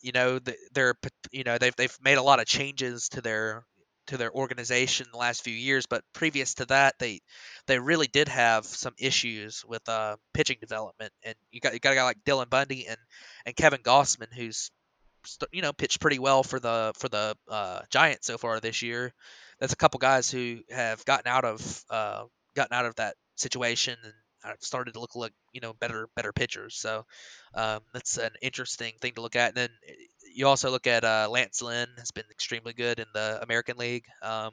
you know they're you know they've they've made a lot of changes to their to their organization the last few years, but previous to that, they they really did have some issues with uh, pitching development. And you got you got a guy like Dylan Bundy and and Kevin Gausman, who's you know pitched pretty well for the for the uh, Giants so far this year. That's a couple guys who have gotten out of uh, gotten out of that situation and started to look like you know better better pitchers. So um, that's an interesting thing to look at. And then eh, you also look at uh, Lance Lynn has been extremely good in the American League. Um,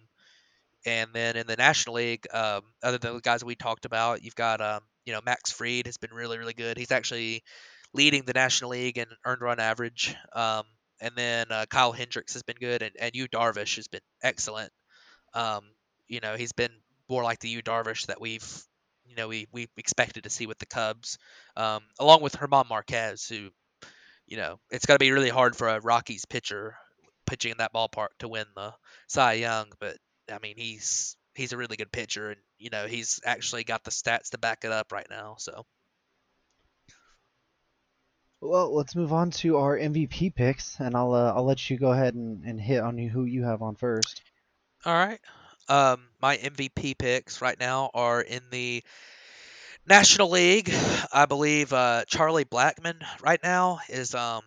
and then in the National League, um, other than the guys we talked about, you've got um, you know Max Fried has been really really good. He's actually leading the National League in earned run average. Um, and then uh, Kyle Hendricks has been good, and, and Yu Darvish has been excellent. Um, you know, he's been more like the Yu Darvish that we've you know we we expected to see with the Cubs, um, along with German Marquez, who you know it's going to be really hard for a Rockies pitcher pitching in that ballpark to win the Cy Young, but I mean he's he's a really good pitcher, and you know he's actually got the stats to back it up right now. So. Well, let's move on to our MVP picks, and I'll uh, I'll let you go ahead and, and hit on who you have on first. All right. Um, my MVP picks right now are in the National League. I believe uh, Charlie Blackmon right now is. Um,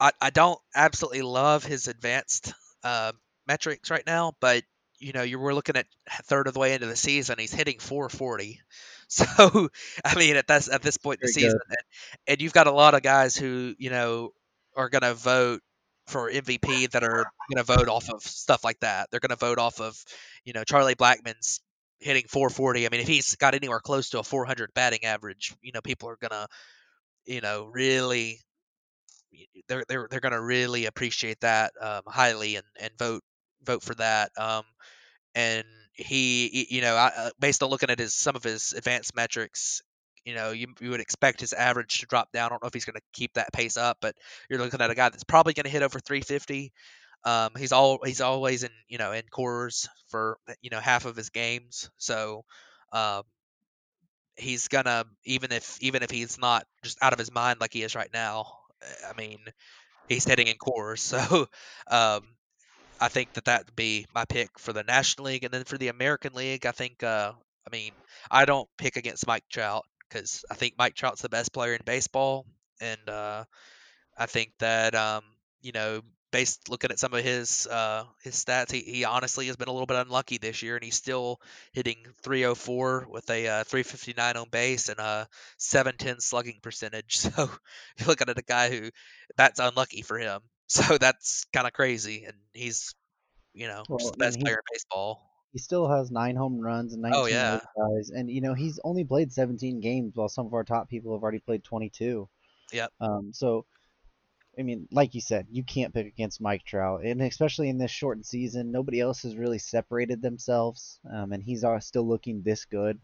I, I don't absolutely love his advanced uh, metrics right now, but you know you were looking at third of the way into the season, he's hitting 440. So I mean at this at this point in the season, and, and you've got a lot of guys who you know are going to vote for MVP that are going to vote off of stuff like that. They're going to vote off of, you know, Charlie Blackmon's hitting 440. I mean, if he's got anywhere close to a 400 batting average, you know, people are going to, you know, really they're they're they're going to really appreciate that um, highly and and vote vote for that. Um, and he, you know, uh, based on looking at his some of his advanced metrics, you know, you, you would expect his average to drop down. I don't know if he's going to keep that pace up, but you're looking at a guy that's probably going to hit over 350. Um, he's all he's always in you know in Coors for you know half of his games, so um, he's gonna even if even if he's not just out of his mind like he is right now. I mean, he's hitting in Coors, so um, I think that that would be my pick for the National League, and then for the American League, I think. Uh, I mean, I don't pick against Mike Trout because I think Mike Trout's the best player in baseball, and uh, I think that um, you know, based looking at some of his uh, his stats, he, he honestly has been a little bit unlucky this year, and he's still hitting 304 with a uh, 359 on base and a 710 slugging percentage. So you're looking at a guy who that's unlucky for him. So that's kind of crazy, and he's you know well, the best player in baseball. He still has nine home runs and 19 oh, yeah. guys, and you know he's only played 17 games, while some of our top people have already played 22. Yep. Um, so, I mean, like you said, you can't pick against Mike Trout, and especially in this shortened season, nobody else has really separated themselves, um, and he's still looking this good.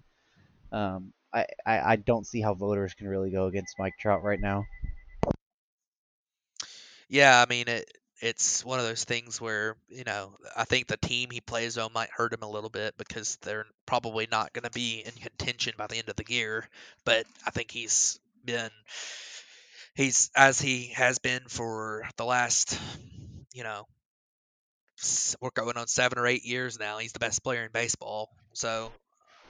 Um, I, I, I don't see how voters can really go against Mike Trout right now. Yeah, I mean it it's one of those things where you know I think the team he plays on might hurt him a little bit because they're probably not going to be in contention by the end of the year. But I think he's been he's as he has been for the last you know we're going on seven or eight years now. He's the best player in baseball. So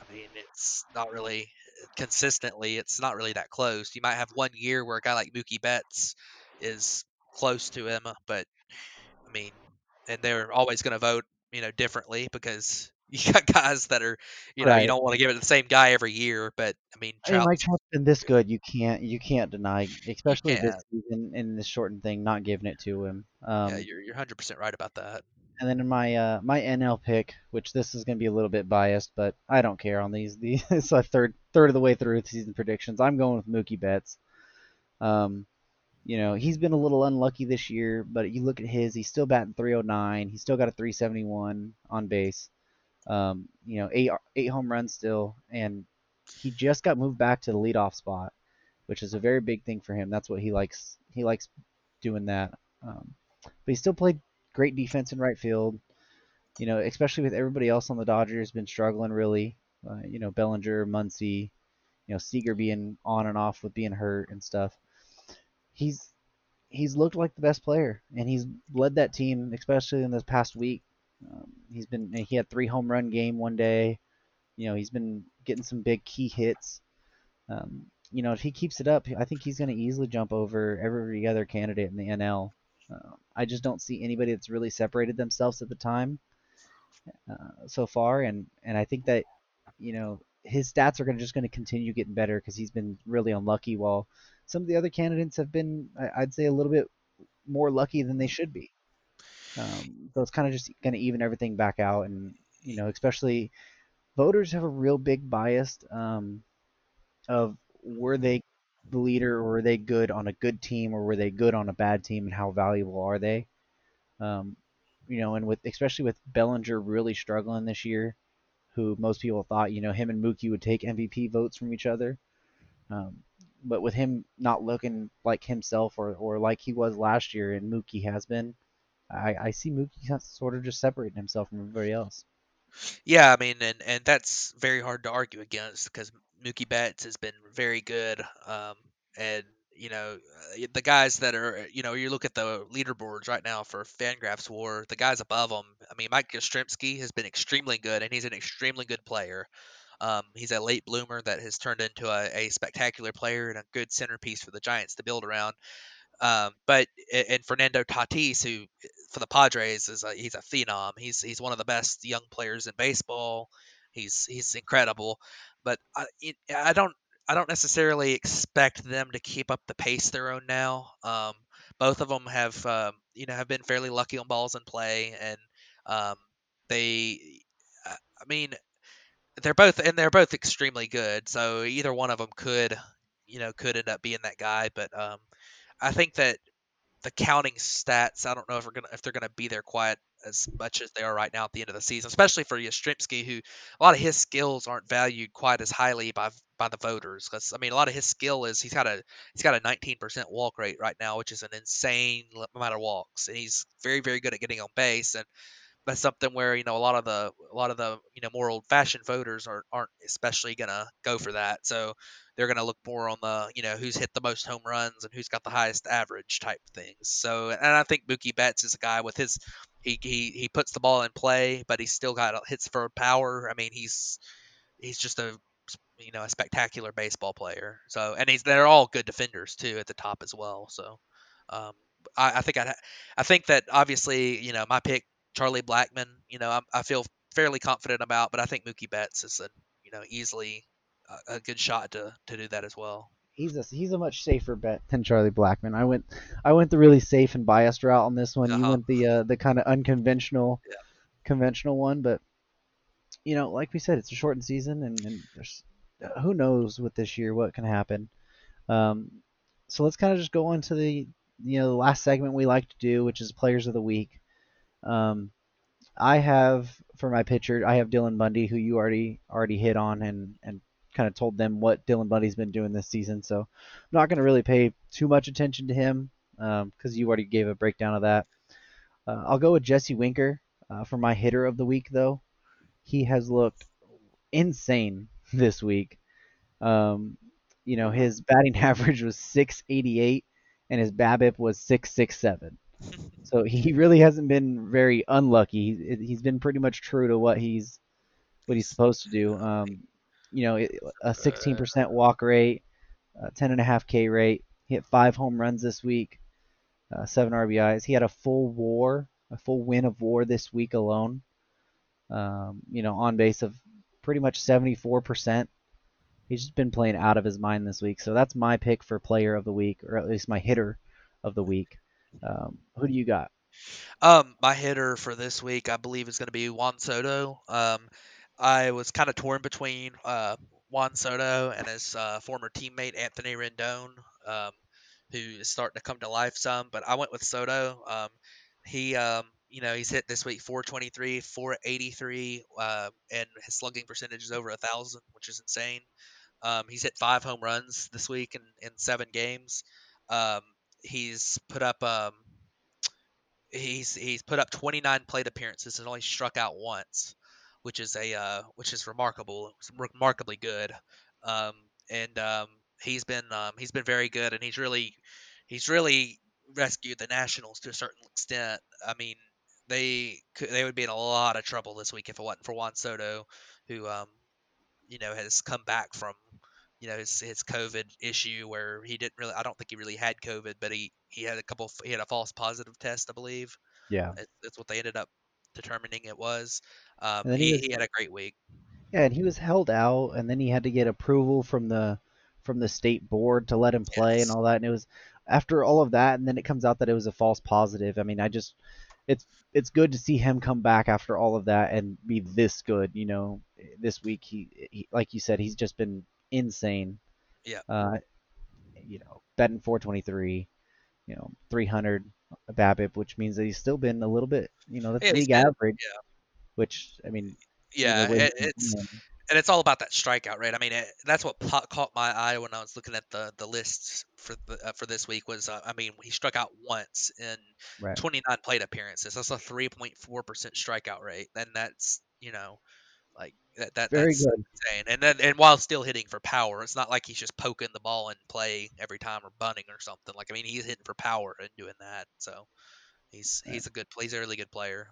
I mean it's not really consistently it's not really that close. You might have one year where a guy like Mookie Betts is close to him, but I mean, and they're always going to vote, you know, differently because you got guys that are, you know, right. you don't want to give it to the same guy every year. But I mean, Trout, I mean, Mike Trout's been this good. You can't, you can't deny, especially this season in this shortened thing, not giving it to him. Um, yeah, you're you're hundred percent right about that. And then in my uh, my NL pick, which this is going to be a little bit biased, but I don't care on these. These it's a third third of the way through the season predictions. I'm going with Mookie Betts. Um, you know, he's been a little unlucky this year, but you look at his, he's still batting 309. He's still got a 371 on base. Um, you know, eight eight home runs still, and he just got moved back to the leadoff spot, which is a very big thing for him. That's what he likes. He likes doing that. Um, but he still played great defense in right field. you know, especially with everybody else on the Dodgers been struggling really. Uh, you know, Bellinger, Muncy, you know, Seager being on and off with being hurt and stuff. He's he's looked like the best player, and he's led that team, especially in this past week. Um, he's been he had three home run game one day. You know, he's been getting some big key hits. Um, you know, if he keeps it up, I think he's going to easily jump over every other candidate in the NL. Uh, I just don't see anybody that's really separated themselves at the time uh, so far, and and I think that you know his stats are going to just going to continue getting better because he's been really unlucky. While some of the other candidates have been, I'd say, a little bit more lucky than they should be. Um, so it's kind of just going to even everything back out, and you know, especially voters have a real big bias um, of were they the leader or were they good on a good team or were they good on a bad team and how valuable are they? Um, you know, and with especially with Bellinger really struggling this year, who most people thought you know him and Mookie would take MVP votes from each other. Um, but with him not looking like himself or, or like he was last year, and Mookie has been, I, I see Mookie sort of just separating himself from everybody else. Yeah, I mean, and and that's very hard to argue against because Mookie Betts has been very good, um, and you know uh, the guys that are you know you look at the leaderboards right now for Fangraphs WAR, the guys above them. I mean, Mike Yastrzemski has been extremely good, and he's an extremely good player. Um, he's a late bloomer that has turned into a, a spectacular player and a good centerpiece for the Giants to build around. Um, but and Fernando Tatis, who for the Padres is a, he's a phenom. He's he's one of the best young players in baseball. He's he's incredible. But I I don't I don't necessarily expect them to keep up the pace they're on now. Um, both of them have um, you know have been fairly lucky on balls in play, and um, they I mean they're both and they're both extremely good. So either one of them could you know could end up being that guy. But um, I think that the counting stats, I don't know if we're gonna if they're gonna be there quite as much as they are right now at the end of the season, especially for Yastrzemski, who a lot of his skills aren't valued quite as highly by by the voters. Because I mean, a lot of his skill is he's got a he's got a 19% walk rate right now, which is an insane amount of walks, and he's very very good at getting on base. And that's something where you know a lot of the a lot of the you know more old fashioned voters aren't aren't especially gonna go for that. So they're gonna look more on the you know who's hit the most home runs and who's got the highest average type things. So and I think Mookie Betts is a guy with his he he, he puts the ball in play, but he's still got hits for power. I mean he's he's just a you know a spectacular baseball player. So and he's they're all good defenders too at the top as well. So um, I, I think I I think that obviously you know my pick Charlie Blackmon. you know, I, I feel fairly confident about, but I think Mookie Betts is a you know easily a, a good shot to to do that as well. He's a he's a much safer bet than Charlie Blackmon. I went I went the really safe and biased route on this one. Uh-huh. You went the uh, the kind of unconventional, yeah. conventional one, but you know, like we said, it's a shortened season, and, and there's uh, who knows with this year what can happen. Um, so let's kind of just go on to the you know the last segment we like to do, which is players of the week. Um, I have for my pitcher, I have Dylan Bundy, who you already already hit on and and kind of told them what Dylan Bundy's been doing this season. So I'm not going to really pay too much attention to him because um, you already gave a breakdown of that. Uh, I'll go with Jesse Winker uh, for my hitter of the week, though. He has looked insane this week. Um, you know, his batting average was 688 and his BABIP was 667. So he really hasn't been very unlucky. He's been pretty much true to what he's what he's supposed to do. Um, you know, a 16% walk rate, a 10.5 K rate. He hit five home runs this week, uh, seven RBIs. He had a full WAR, a full win of WAR this week alone. Um, you know, on base of pretty much 74%. He's just been playing out of his mind this week. So that's my pick for player of the week, or at least my hitter of the week. Um, who do you got? Um, my hitter for this week, I believe, is going to be Juan Soto. Um, I was kind of torn between uh, Juan Soto and his uh, former teammate Anthony Rendon, um, who is starting to come to life some. But I went with Soto. Um, he, um, you know, he's hit this week 423, 483, uh, and his slugging percentage is over a thousand, which is insane. Um, he's hit five home runs this week in, in seven games. Um, he's put up um, he's he's put up 29 plate appearances and only struck out once, which is a uh, which is remarkable, remarkably good. Um, and um, he's been um, he's been very good, and he's really he's really rescued the Nationals to a certain extent. I mean, they could, they would be in a lot of trouble this week if it wasn't for Juan Soto, who um, you know has come back from you know his his COVID issue where he didn't really I don't think he really had COVID, but he he had a couple he had a false positive test I believe. Yeah. That's what they ended up determining it was. Um, he he was he had a great week. yeah, and he was held out, and then he had to get approval from the from the state board to let him play and all that. And it was after all of that, and then it comes out that it was a false positive. I mean, I just it's it's good to see him come back after all of that and be this good. You know, this week he, he like you said, he's just been insane. Yeah. Uh, you know, betting 423, you know, 300 BABIP, which means that he's still been a little bit, you know, that's league average. yeah Which I mean, yeah it, it's and it's all about that strikeout rate. I mean, it, that's what caught my eye when I was looking at the the lists for the, uh, for this week was uh, I mean he struck out once in right. 29 plate appearances. That's a 3.4 percent strikeout rate, and that's you know that, that Very that's good. insane. And then and while still hitting for power, it's not like he's just poking the ball in play every time or bunting or something. Like I mean he's hitting for power and doing that. So he's Right. he's a good he's a really good player.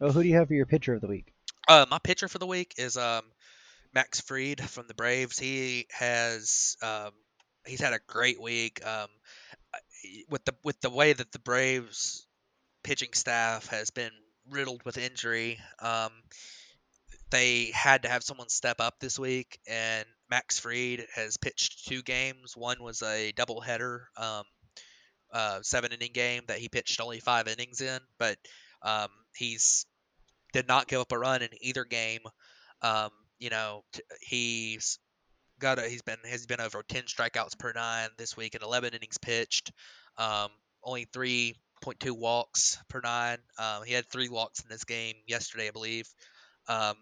Well, who do you have for your pitcher of the week? Uh, my pitcher for the week is um Max Fried from the Braves. He has um, he's had a great week. Um, with the with the way that the Braves pitching staff has been riddled with injury, um, they had to have someone step up this week, and Max Fried has pitched two games. One was a doubleheader, um, uh, seven inning game that he pitched only five innings in, but um, he's did not give up a run in either game. Um, you know, t- he's got a, he's been has been over 10 strikeouts per nine this week and 11 innings pitched. Um, only 3.2 walks per nine. Um, he had three walks in this game yesterday, I believe. Um,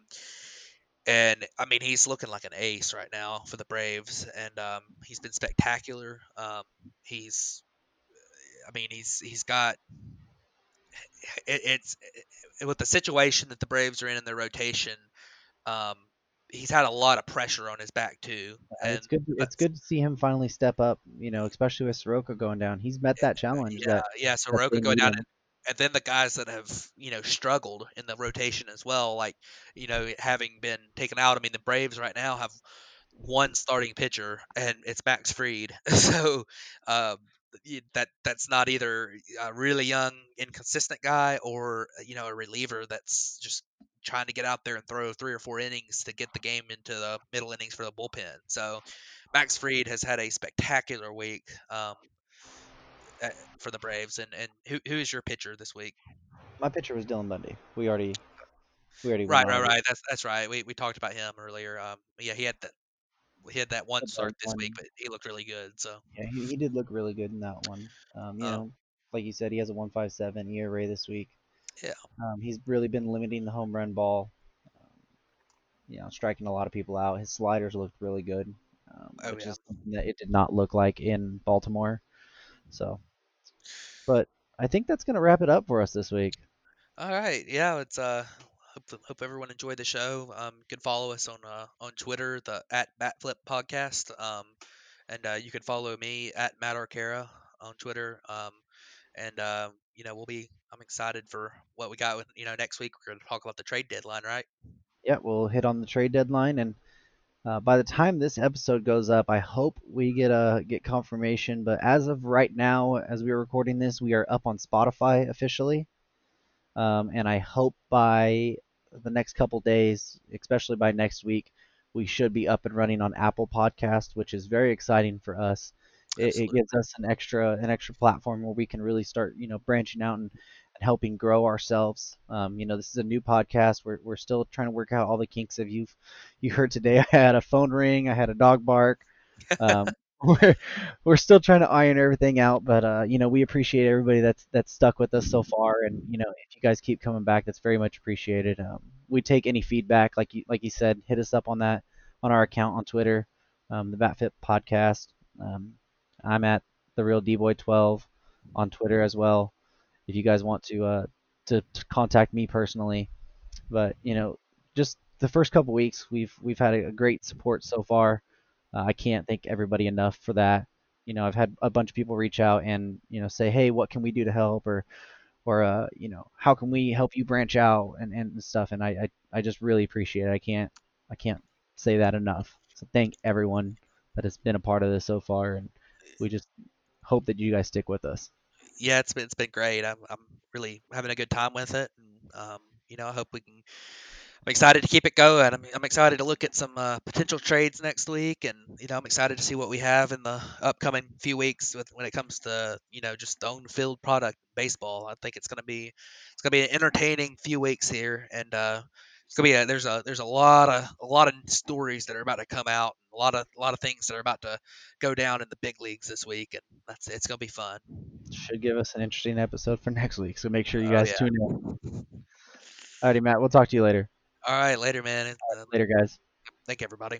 and I mean, he's looking like an ace right now for the Braves, and um, he's been spectacular. Um, he's, I mean, he's he's got it, it's it, with the situation that the Braves are in in their rotation. Um, he's had a lot of pressure on his back too, and It's good. It's good to see him finally step up. You know, especially with Soroka going down. He's met that challenge yeah, that yeah. So that going down, and, and then the guys that have you know struggled in the rotation as well, like you know having been taken out. I mean, the Braves right now have one starting pitcher, and it's Max Fried. So um, that that's not either a really young, inconsistent guy or you know a reliever that's just trying to get out there and throw three or four innings to get the game into the middle innings for the bullpen. So Max Fried has had a spectacular week um, uh, for the Braves. And and who who is your pitcher this week? My pitcher was Dylan Bundy. We already we already Right, right, right. That's that's right. We we talked about him earlier. Um, yeah, he had that he had that one start this week, but he looked really good. So Yeah, he, he did look really good in that one. Um, you um, know, like you said, he has a 157 ERA this week. yeah, Um, he's really been limiting the home run ball. Um, you know, striking a lot of people out. His sliders looked really good, um, oh which yeah. is something that it did not look like in Baltimore. So, but I think that's gonna wrap it up for us this week. All right, yeah. It's uh. Hope, hope everyone enjoyed the show. Um, you can follow us on uh, on Twitter, the at Batflip Podcast. Um, and uh, you can follow me at Matt Arcara on Twitter. Um, and uh, you know we'll be. I'm excited for what we got. With, you know, next week we're going to talk about the trade deadline, right? Yeah, we'll hit on the trade deadline, and uh, by the time this episode goes up, I hope we get a get confirmation. But as of right now, as we are recording this, we are up on Spotify officially, um, and I hope by the next couple days, especially by next week, we should be up and running on Apple Podcast, which is very exciting for us. It, it gives us an extra an extra platform where we can really start, you know, branching out and, and helping grow ourselves. Um, you know, this is a new podcast. We're we're still trying to work out all the kinks of you've You heard today I had a phone ring, I had a dog bark. Um, we're we're still trying to iron everything out, but uh, you know, we appreciate everybody that's that's stuck with us so far, and you know, if you guys keep coming back, that's very much appreciated. Um, we take any feedback, like you like you said, hit us up on that on our account on Twitter, um, the BatFit Podcast. Um, I'm at the real D Boy 12 on Twitter as well, if you guys want to uh, to, to contact me personally. But you know, just the first couple weeks, we've we've had a, great support so far. Uh, I can't thank everybody enough for that. You know, I've had a bunch of people reach out and you know say, hey, what can we do to help, or or uh, you know, how can we help you branch out and, and stuff. And I, I I just really appreciate it. I can't I can't say that enough. So thank everyone that has been a part of this so far, and we just hope that you guys stick with us. Yeah, it's been it's been great. I'm I'm really having a good time with it, and um, you know, I hope we can I'm excited to keep it going. I'm, I'm excited to look at some uh, potential trades next week, and you know I'm excited to see what we have in the upcoming few weeks with when it comes to you know just own field product baseball. I think it's gonna be it's gonna be an entertaining few weeks here, and uh, it's gonna be a, there's a there's a lot of a lot of stories that are about to come out, a lot of a lot of things that are about to go down in the big leagues this week, and that's it's gonna be fun. Should give us an interesting episode for next week. So make sure you Oh guys yeah. tune in. Alrighty, Matt. We'll talk to you later. All right, later, man. Uh, Later, guys. thank you, everybody.